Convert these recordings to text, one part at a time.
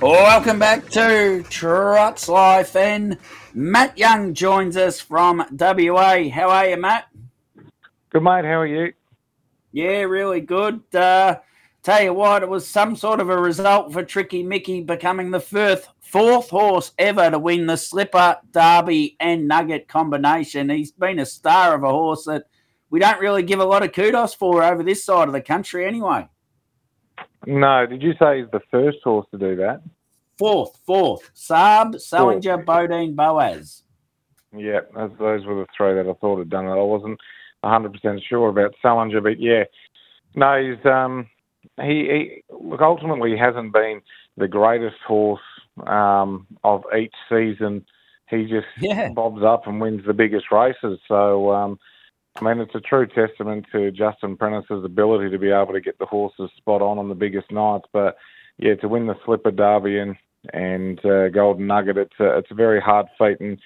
Welcome back to Trots Life, and Matt Young joins us from WA. How are you, Matt? Good, mate. How are you? Yeah, really good. Uh, tell you what, it was some sort of a result for Tricky Mickey becoming the fourth, fourth horse ever to win the Slipper, Derby, and Nugget combination. He's been a star of a horse that we don't really give a lot of kudos for over this side of the country, anyway. No, did you say he's the first horse to do that? Fourth, fourth. Saab, Salinger, Bodine, Boaz. Yeah, those, those were the three that I thought had done it. I wasn't 100% sure about Salinger, but yeah. No, he's, um, he, he, look, ultimately he hasn't been the greatest horse um, of each season. He just Yeah. bobs up and wins the biggest races. So, um, I mean, it's a true testament to Justin Prentice's ability to be able to get the horses spot on on the biggest nights. But yeah, to win the Slipper Derby and and uh, Golden Nugget, it's a, it's a very hard feat, and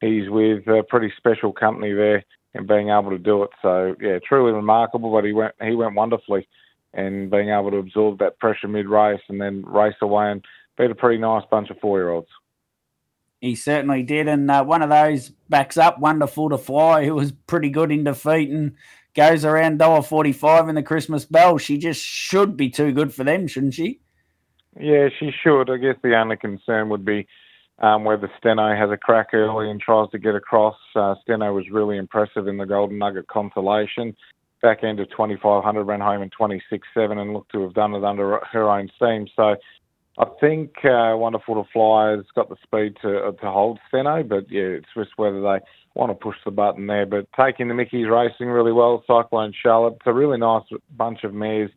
he's with a pretty special company there and being able to do it. So yeah, truly remarkable. But he went he went wonderfully, and being able to absorb that pressure mid race and then race away and beat a pretty nice bunch of four year olds. He certainly did, and uh, one of those backs up Wonderful to Fly, who was pretty good in defeat and goes around dollar forty five in the Christmas Bell. She just should be too good for them, shouldn't she? Yeah, she should. I guess the only concern would be um, whether Steno has a crack early and tries to get across. Uh, Steno was really impressive in the Golden Nugget consolation. Back end of 2500, ran home in 26.7 and looked to have done it under her own steam. So I think uh, Wonderful to Fly has got the speed to to hold Steno, but yeah, it's just whether they want to push the button there. But taking the Mickey's racing really well, Cyclone Charlotte, it's a really nice bunch of mares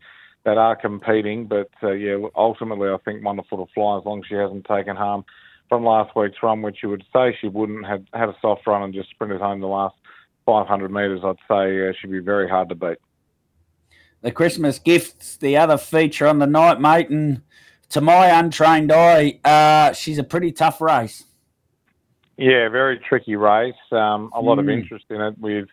that are competing. But uh, yeah, ultimately, I think Wonderful to Fly, as long as she hasn't taken harm from last week's run, which you would say she wouldn't, have had a soft run and just sprinted home the last 500 metres, I'd say uh, she'd be very hard to beat. The Christmas gifts, the other feature on the night, mate, and to my untrained eye, uh, she's a pretty tough race. Yeah, very tricky race. Um, a lot of Mm. interest in it with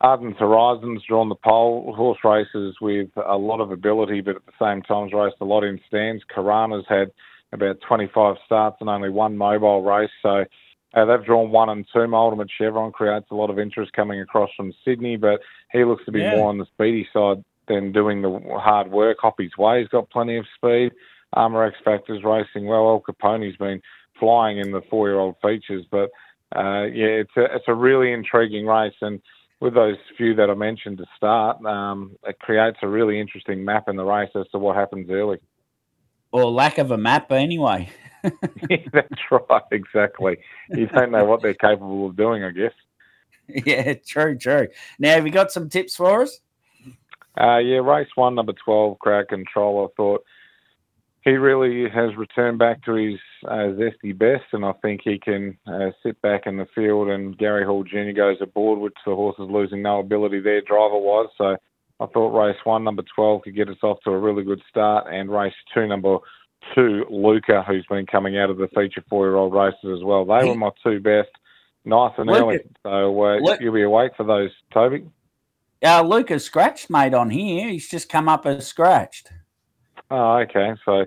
Ardent Horizons drawn the pole. Horse races with a lot of ability, but at the same time has raced a lot in stands. Karana's had about 25 starts and only one mobile race. So uh, they've drawn one and two. My Ultimate Chevron creates a lot of interest coming across from Sydney, but he looks to be Yeah. more on the speedy side than doing the hard work. Hoppy's Way, he's got plenty of speed. Armour X Factor's racing well. El Capone's been flying in the four-year-old features, but uh, yeah, it's a it's a really intriguing race, and with those few that I mentioned to start, um, it creates a really interesting map in the race as to what happens early. Or lack of a map, anyway. That's right, exactly. You don't know what they're capable of doing, I guess. yeah, true, true. Now, have you got some tips for us? Uh, yeah, race one, number 12, Crowd Control. I thought he really has returned back to his uh, zesty best, and I think he can uh, sit back in the field. And Gary Hall Jr. goes aboard, which the horse is losing no ability there driver wise. So I thought race one, number 12, could get us off to a really good start, and race two, number two, Luca, who's been coming out of the feature four year old races as well. They were my two best, nice and Luca- early. So uh, Lu- you'll be awake for those, Toby. Uh, Lucas scratched, mate, on here. He's just come up as scratched. Oh, okay. So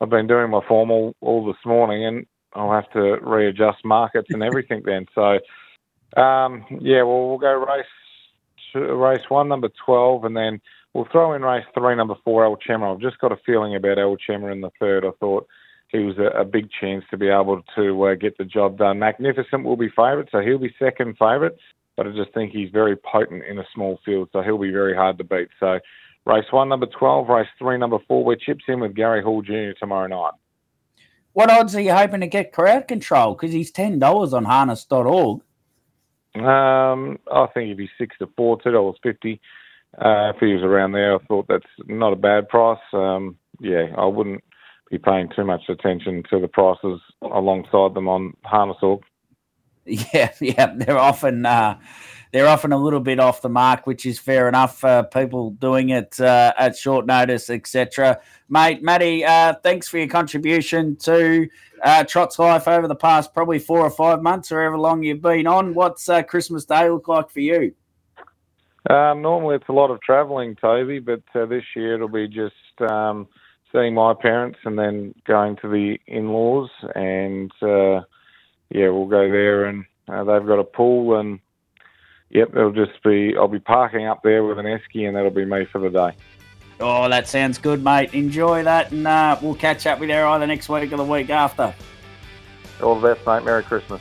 I've been doing my form all, all this morning, and I'll have to readjust markets and everything then. So, um, yeah, well, we'll go race two, race one, number twelve, and then we'll throw in race three, number four, El Chema. I've just got a feeling about El Chema in the third. I thought he was a, a big chance to be able to uh, get the job done. Magnificent will be favourite, so he'll be second favourite. But I just think he's very potent in a small field, so he'll be very hard to beat. So Race one, number 12. Race three, number four. We're chips in with Gary Hall Jr. tomorrow night. What odds are you hoping to get crowd control? Because he's $10 on harness.org. Um, I think if he's six to four, two dollars fifty. Uh, if he was around there, I thought that's not a bad price. Um, yeah, I wouldn't be paying too much attention to the prices alongside them on Harness Org. Yeah, yeah, they're often uh, they're often a little bit off the mark, which is fair enough for people doing it uh, at short notice, etc. Mate, Matty, uh, thanks for your contribution to uh, Trot's life over the past probably four or five months, or however long you've been on. What's uh, Christmas Day look like for you? Um, normally it's a lot of travelling, Toby, but uh, this year it'll be just um, seeing my parents and then going to the in-laws, and uh, yeah, we'll go there, and uh, they've got a pool, and yep, it'll just be I'll be parking up there with an esky, and that'll be me for the day. Oh, that sounds good, mate. Enjoy that, and uh, we'll catch up with you either next week or the week after. All the best, mate. Merry Christmas.